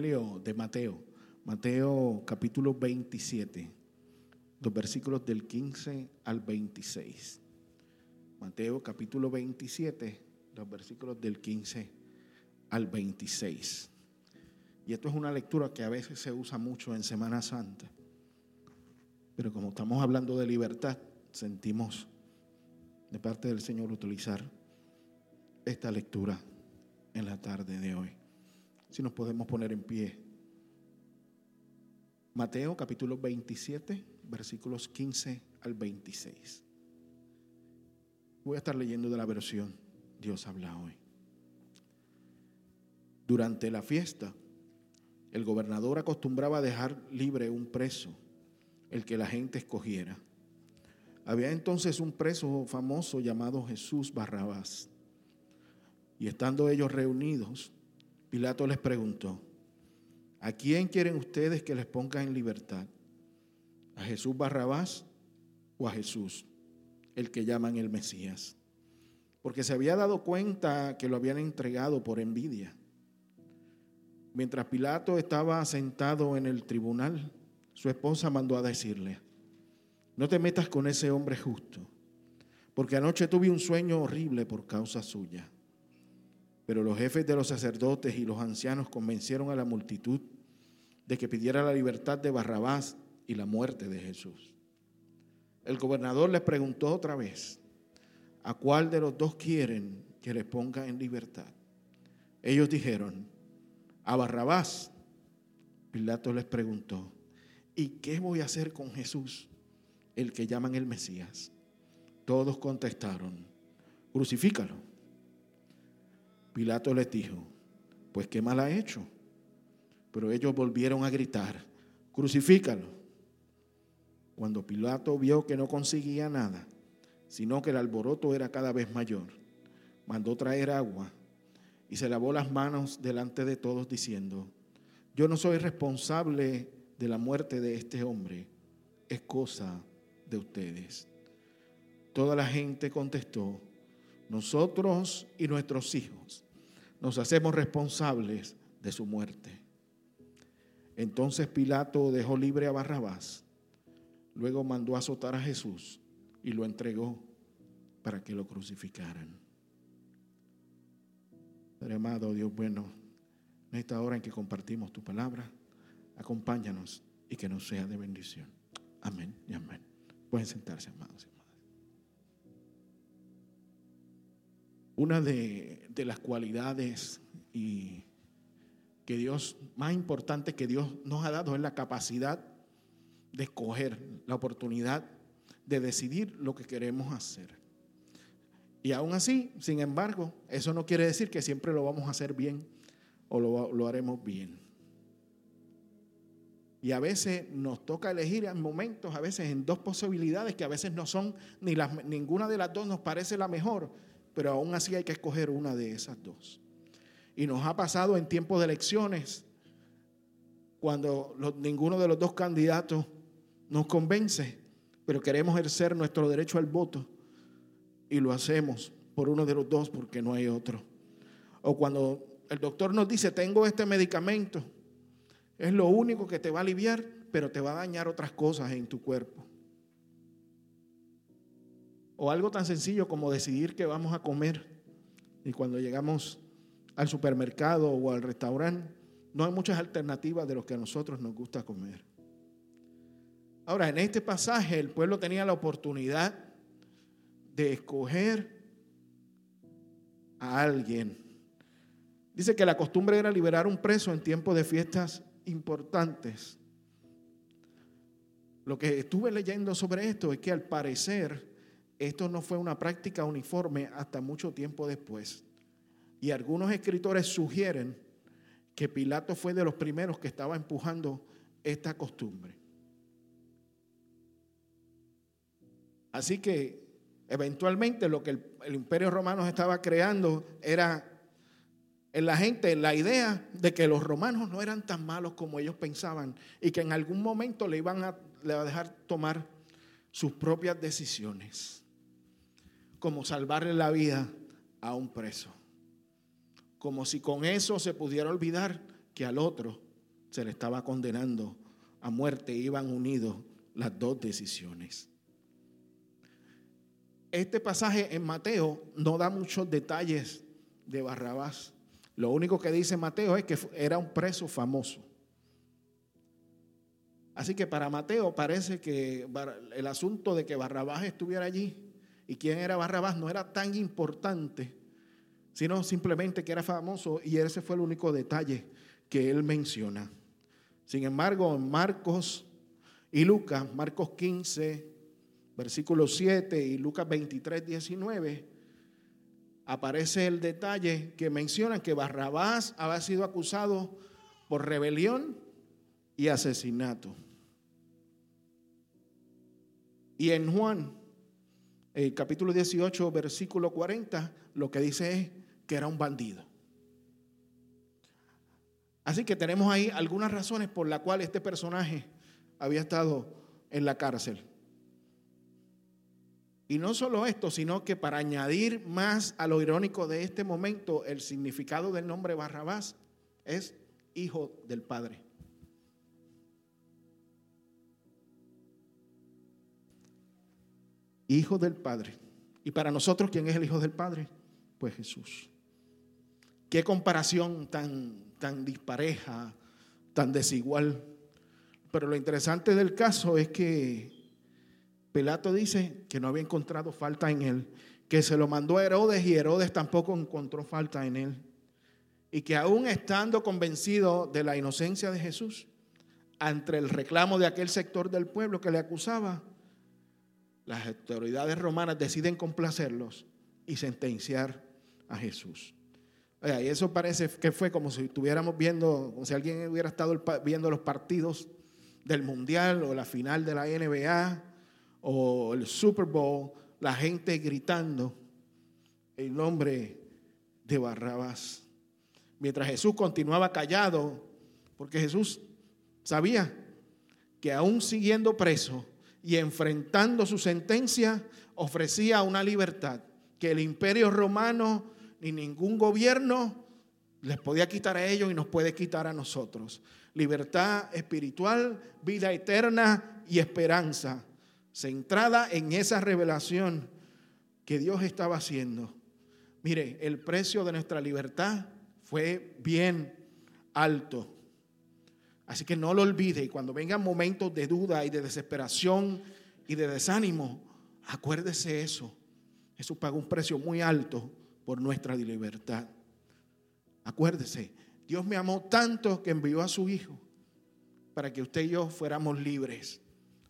de Mateo, Mateo capítulo 27, los versículos del 15 al 26. Mateo capítulo 27, los versículos del 15 al 26. Y esto es una lectura que a veces se usa mucho en Semana Santa. Pero como estamos hablando de libertad, sentimos de parte del Señor utilizar esta lectura en la tarde de hoy si nos podemos poner en pie. Mateo capítulo 27, versículos 15 al 26. Voy a estar leyendo de la versión Dios habla hoy. Durante la fiesta, el gobernador acostumbraba dejar libre un preso, el que la gente escogiera. Había entonces un preso famoso llamado Jesús Barrabás. Y estando ellos reunidos, Pilato les preguntó, ¿a quién quieren ustedes que les ponga en libertad? ¿A Jesús Barrabás o a Jesús, el que llaman el Mesías? Porque se había dado cuenta que lo habían entregado por envidia. Mientras Pilato estaba sentado en el tribunal, su esposa mandó a decirle, no te metas con ese hombre justo, porque anoche tuve un sueño horrible por causa suya. Pero los jefes de los sacerdotes y los ancianos convencieron a la multitud de que pidiera la libertad de Barrabás y la muerte de Jesús. El gobernador les preguntó otra vez, ¿a cuál de los dos quieren que les ponga en libertad? Ellos dijeron, a Barrabás. Pilato les preguntó, ¿y qué voy a hacer con Jesús, el que llaman el Mesías? Todos contestaron, crucifícalo. Pilato les dijo, pues qué mal ha hecho. Pero ellos volvieron a gritar, crucifícalo. Cuando Pilato vio que no conseguía nada, sino que el alboroto era cada vez mayor, mandó traer agua y se lavó las manos delante de todos diciendo, yo no soy responsable de la muerte de este hombre, es cosa de ustedes. Toda la gente contestó, nosotros y nuestros hijos nos hacemos responsables de su muerte. Entonces Pilato dejó libre a Barrabás, luego mandó azotar a Jesús y lo entregó para que lo crucificaran. Padre amado, Dios bueno, en esta hora en que compartimos tu palabra, acompáñanos y que nos sea de bendición. Amén y amén. Pueden sentarse, amados. Una de, las cualidades y que Dios, más importante que Dios nos ha dado es la capacidad de escoger, la oportunidad de decidir lo que queremos hacer. Y aún así, sin embargo, eso no quiere decir que siempre lo vamos a hacer bien o lo, lo haremos bien. Y a veces nos toca elegir en momentos, a veces en dos posibilidades que a veces no son, ni las, ninguna de las dos nos parece la mejor, pero aún así hay que escoger una de esas dos. Y nos ha pasado en tiempos de elecciones, cuando ninguno de los dos candidatos nos convence, pero queremos ejercer nuestro derecho al voto y lo hacemos por uno de los dos porque no hay otro. O cuando el doctor nos dice, tengo este medicamento, es lo único que te va a aliviar, pero te va a dañar otras cosas en tu cuerpo. O algo tan sencillo como decidir que vamos a comer. Y cuando llegamos al supermercado o al restaurante, no hay muchas alternativas de lo que a nosotros nos gusta comer. Ahora, en este pasaje el pueblo tenía la oportunidad de escoger a alguien. Dice que la costumbre era liberar un preso en tiempos de fiestas importantes. Lo que estuve leyendo sobre esto es que al parecer esto no fue una práctica uniforme hasta mucho tiempo después. Y algunos escritores sugieren que Pilato fue de los primeros que estaba empujando esta costumbre. Así que eventualmente lo que el, imperio romano estaba creando era en la gente la idea de que los romanos no eran tan malos como ellos pensaban y que en algún momento le iban a, dejar tomar sus propias decisiones como salvarle la vida a un preso. Como si con eso se pudiera olvidar que al otro se le estaba condenando a muerte, iban unidos las dos decisiones. Este pasaje en Mateo no da muchos detalles de Barrabás. Lo único que dice Mateo es que era un preso famoso. Así que para Mateo parece que el asunto de que Barrabás estuviera allí y quién era Barrabás no era tan importante, sino simplemente que era famoso y ese fue el único detalle que él menciona. Sin embargo, en Marcos y Lucas, Marcos 15, versículo 7 y Lucas 23, 19, aparece el detalle que menciona que Barrabás había sido acusado por rebelión y asesinato. Y en Juan, el capítulo 18, versículo 40, lo que dice es que era un bandido. Así que tenemos ahí algunas razones por las cuales este personaje había estado en la cárcel. Y no solo esto, sino que para añadir más a lo irónico de este momento, el significado del nombre Barrabás es hijo del Padre. Hijo del Padre. Y para nosotros, ¿quién es el Hijo del Padre? Pues Jesús. Qué comparación tan, tan dispareja, tan desigual. Pero lo interesante del caso es que Pilato dice que no había encontrado falta en él, que se lo mandó a Herodes y Herodes tampoco encontró falta en él. Y que aún estando convencido de la inocencia de Jesús, ante el reclamo de aquel sector del pueblo que le acusaba, las autoridades romanas deciden complacerlos y sentenciar a Jesús. y eso parece que fue como si estuviéramos viendo, como si alguien hubiera estado viendo los partidos del Mundial o la final de la NBA o el Super Bowl, la gente gritando el nombre de Barrabás. Mientras Jesús continuaba callado, porque Jesús sabía que aún siguiendo preso y enfrentando su sentencia, ofrecía una libertad que el imperio romano ni ningún gobierno les podía quitar a ellos y nos puede quitar a nosotros. Libertad espiritual, vida eterna y esperanza centrada en esa revelación que Dios estaba haciendo. Mire, el precio de nuestra libertad fue bien alto. Así que no lo olvide y cuando vengan momentos de duda y de desesperación y de desánimo, acuérdese eso. Jesús pagó un precio muy alto por nuestra libertad. Acuérdese, Dios me amó tanto que envió a su Hijo para que usted y yo fuéramos libres.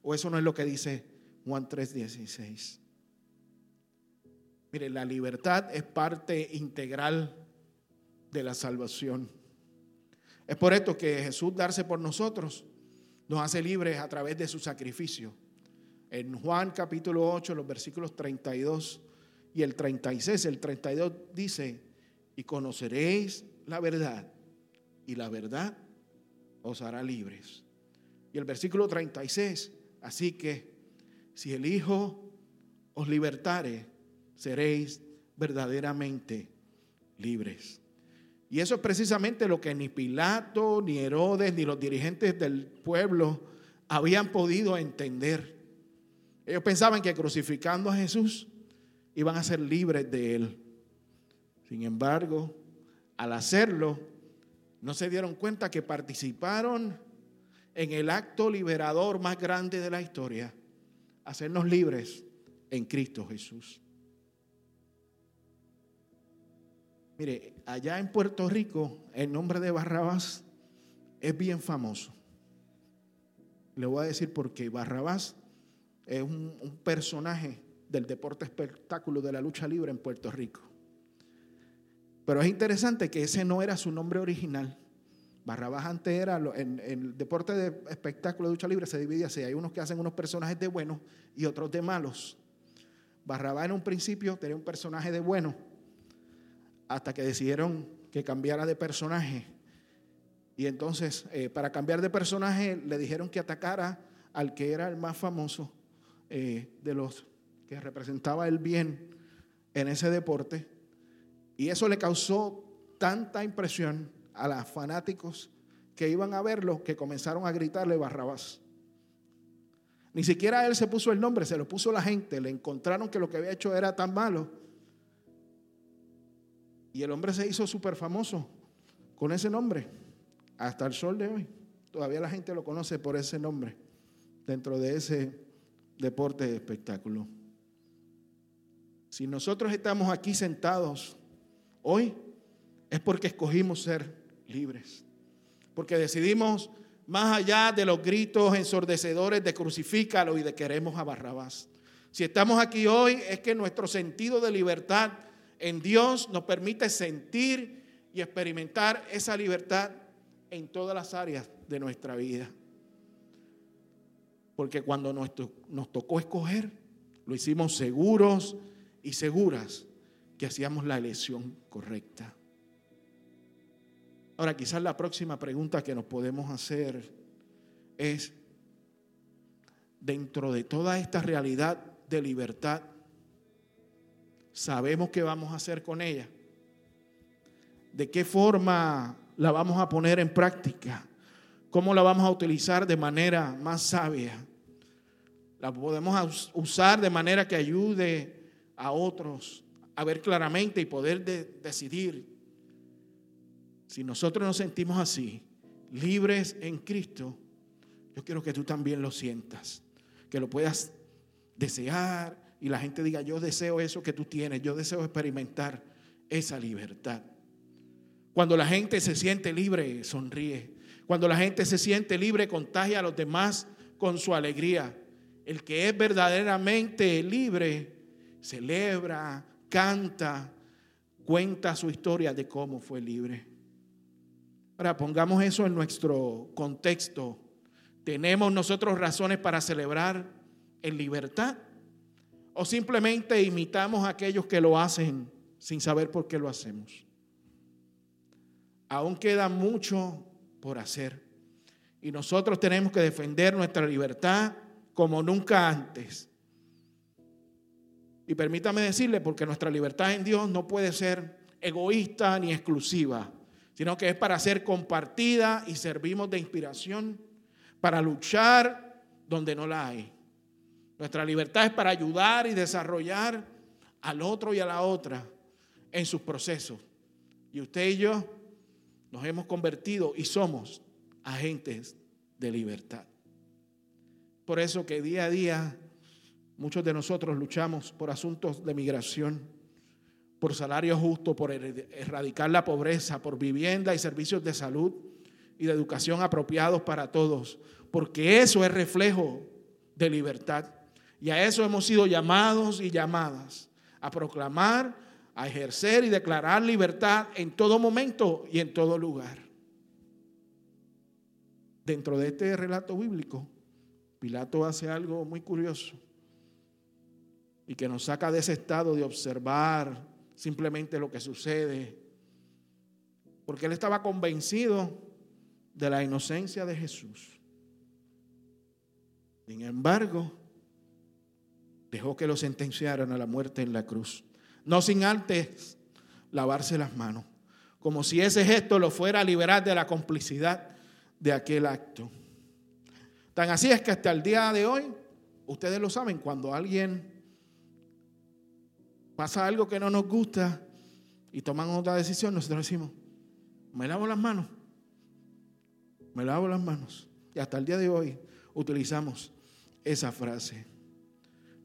¿O eso no es lo que dice Juan 3:16? Mire, la libertad es parte integral de la salvación. Es por esto que Jesús darse por nosotros nos hace libres a través de su sacrificio. En Juan capítulo 8, los versículos 32 y el 36, el 32 dice, y conoceréis la verdad, y la verdad os hará libres. Y el versículo 36, Así que si el Hijo os libertare, seréis verdaderamente libres. Y eso es precisamente lo que ni Pilato, ni Herodes, ni los dirigentes del pueblo habían podido entender. Ellos pensaban que crucificando a Jesús iban a ser libres de él. Sin embargo, al hacerlo, no se dieron cuenta que participaron en el acto liberador más grande de la historia, hacernos libres en Cristo Jesús. Mire, allá en Puerto Rico, el nombre de Barrabás es bien famoso. Le voy a decir por qué. Barrabás es un, un personaje del deporte espectáculo de la lucha libre en Puerto Rico. Pero es interesante que ese no era su nombre original. Barrabás antes era, en, el deporte de espectáculo de lucha libre se divide así, hay unos que hacen unos personajes de buenos y otros de malos. Barrabás en un principio tenía un personaje de bueno, hasta que decidieron que cambiara de personaje. Y entonces, eh, para cambiar de personaje, le dijeron que atacara al que era el más famoso eh, de los que representaba el bien en ese deporte. Y eso le causó tanta impresión a los fanáticos que iban a verlo que comenzaron a gritarle Barrabás. Ni siquiera él se puso el nombre, se lo puso la gente. Le encontraron que lo que había hecho era tan malo. Y el hombre se hizo súper famoso con ese nombre. Hasta el sol de hoy. Todavía la gente lo conoce por ese nombre. Dentro de ese deporte de espectáculo. Si nosotros estamos aquí sentados hoy, es porque escogimos ser libres. Porque decidimos más allá de los gritos ensordecedores de crucifícalo y de queremos a Barrabás. Si estamos aquí hoy es que nuestro sentido de libertad en Dios nos permite sentir y experimentar esa libertad en todas las áreas de nuestra vida. Porque cuando nos, tocó escoger, lo hicimos seguros y seguras que hacíamos la elección correcta. Ahora, quizás la próxima pregunta que nos podemos hacer es, dentro de toda esta realidad de libertad, ¿sabemos qué vamos a hacer con ella? ¿De qué forma la vamos a poner en práctica? ¿Cómo la vamos a utilizar de manera más sabia? La podemos usar de manera que ayude a otros a ver claramente y poder decidir si nosotros nos sentimos así, libres en Cristo, yo quiero que tú también lo sientas, que lo puedas desear y la gente diga, yo deseo eso que tú tienes, yo deseo experimentar esa libertad. Cuando la gente se siente libre, sonríe. Cuando la gente se siente libre, contagia a los demás con su alegría. El que es verdaderamente libre, celebra, canta, cuenta su historia de cómo fue libre. Ahora pongamos eso en nuestro contexto. ¿Tenemos nosotros razones para celebrar en libertad? ¿O simplemente imitamos a aquellos que lo hacen sin saber por qué lo hacemos? Aún queda mucho por hacer. Y nosotros tenemos que defender nuestra libertad como nunca antes. Y permítame decirle, porque nuestra libertad en Dios no puede ser egoísta ni exclusiva sino que es para ser compartida y servimos de inspiración para luchar donde no la hay. Nuestra libertad es para ayudar y desarrollar al otro y a la otra en sus procesos. Y usted y yo nos hemos convertido y somos agentes de libertad. Por eso que día a día muchos de nosotros luchamos por asuntos de migración por salario justo, por erradicar la pobreza, por vivienda y servicios de salud y de educación apropiados para todos, porque eso es reflejo de libertad. Y a eso hemos sido llamados y llamadas, a proclamar, a ejercer y declarar libertad en todo momento y en todo lugar. Dentro de este relato bíblico, Pilato hace algo muy curioso y que nos saca de ese estado de observar simplemente lo que sucede. Porque él estaba convencido de la inocencia de Jesús. Sin embargo, dejó que lo sentenciaran a la muerte en la cruz. No sin antes lavarse las manos. Como si ese gesto lo fuera a liberar de la complicidad de aquel acto. Tan así es que hasta el día de hoy, ustedes lo saben, cuando alguien pasa algo que no nos gusta y toman otra decisión, nosotros decimos, me lavo las manos, me lavo las manos. Y hasta el día de hoy utilizamos esa frase.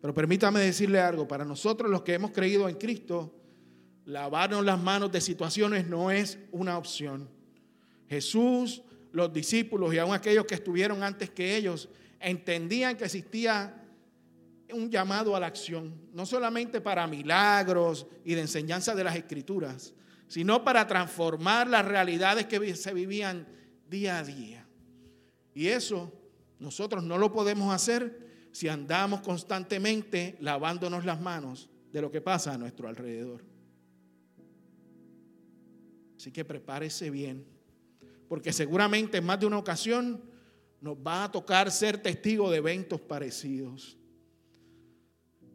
Pero permítame decirle algo, para nosotros los que hemos creído en Cristo, lavarnos las manos de situaciones no es una opción. Jesús, los discípulos y aún aquellos que estuvieron antes que ellos, entendían que existía un llamado a la acción, no solamente para milagros y de enseñanza de las escrituras, sino para transformar las realidades que se vivían día a día. Y eso nosotros no lo podemos hacer si andamos constantemente lavándonos las manos de lo que pasa a nuestro alrededor. Así que prepárese bien, porque seguramente en más de una ocasión nos va a tocar ser testigo de eventos parecidos.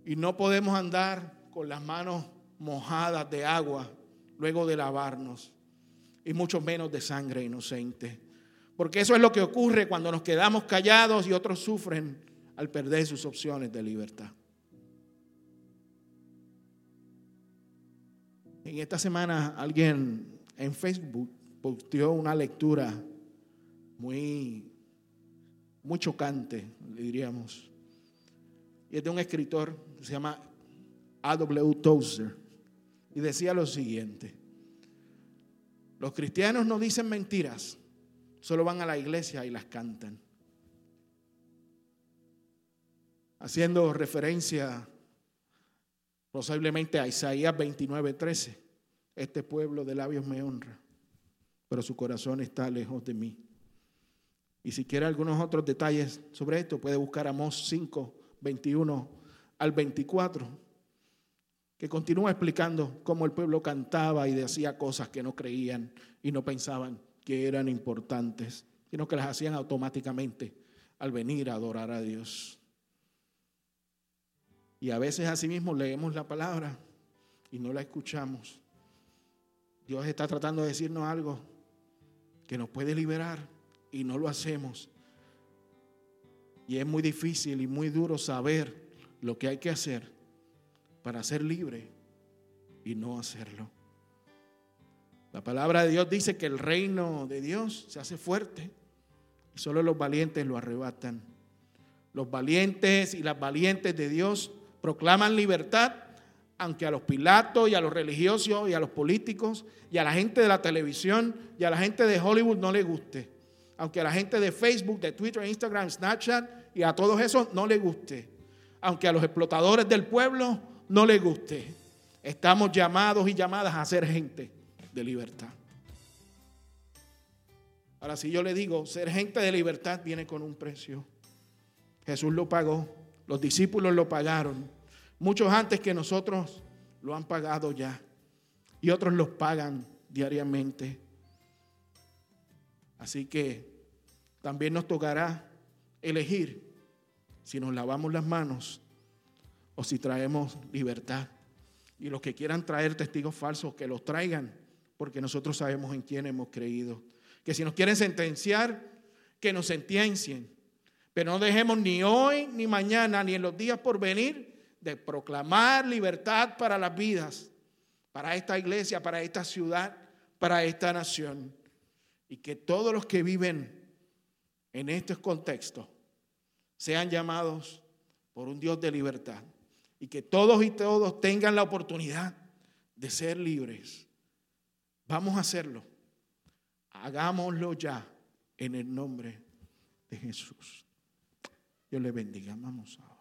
Y no podemos andar con las manos mojadas de agua luego de lavarnos, y mucho menos de sangre inocente. Porque eso es lo que ocurre cuando nos quedamos callados y otros sufren al perder sus opciones de libertad. En esta semana alguien en Facebook posteó una lectura muy, muy chocante, diríamos. Y es de un escritor se llama A.W. Tozer. Y decía lo siguiente. Los cristianos no dicen mentiras, solo van a la iglesia y las cantan. Haciendo referencia posiblemente a Isaías 29, 13. Este pueblo de labios me honra, pero su corazón está lejos de mí. Y si quiere algunos otros detalles sobre esto, puede buscar Amós 5, 21 al 24, que continúa explicando cómo el pueblo cantaba y decía cosas que no creían y no pensaban que eran importantes, sino que las hacían automáticamente al venir a adorar a Dios. Y a veces asimismo leemos la palabra y no la escuchamos. Dios está tratando de decirnos algo que nos puede liberar y no lo hacemos. Y es muy difícil y muy duro saber lo que hay que hacer para ser libre y no hacerlo. La palabra de Dios dice que el reino de Dios se hace fuerte y solo los valientes lo arrebatan. Los valientes y las valientes de Dios proclaman libertad, aunque a los Pilatos y a los religiosos y a los políticos y a la gente de la televisión y a la gente de Hollywood no le guste. Aunque a la gente de Facebook, de Twitter, Instagram, Snapchat y a todos esos no le guste. Aunque a los explotadores del pueblo no le guste. Estamos llamados y llamadas a ser gente de libertad. Ahora, si yo le digo, ser gente de libertad viene con un precio. Jesús lo pagó, los discípulos lo pagaron, muchos antes que nosotros lo han pagado ya y otros los pagan diariamente. Así que también nos tocará elegir si nos lavamos las manos o si traemos libertad. Y los que quieran traer testigos falsos, que los traigan porque nosotros sabemos en quién hemos creído. Que si nos quieren sentenciar, que nos sentencien. Pero no dejemos ni hoy, ni mañana, ni en los días por venir de proclamar libertad para las vidas, para esta iglesia, para esta ciudad, para esta nación. Y que todos los que viven en estos contextos sean llamados por un Dios de libertad. Y que todos y todos tengan la oportunidad de ser libres Vamos a hacerlo. Hagámoslo ya en el nombre de Jesús. Dios le bendiga. Vamos ahora.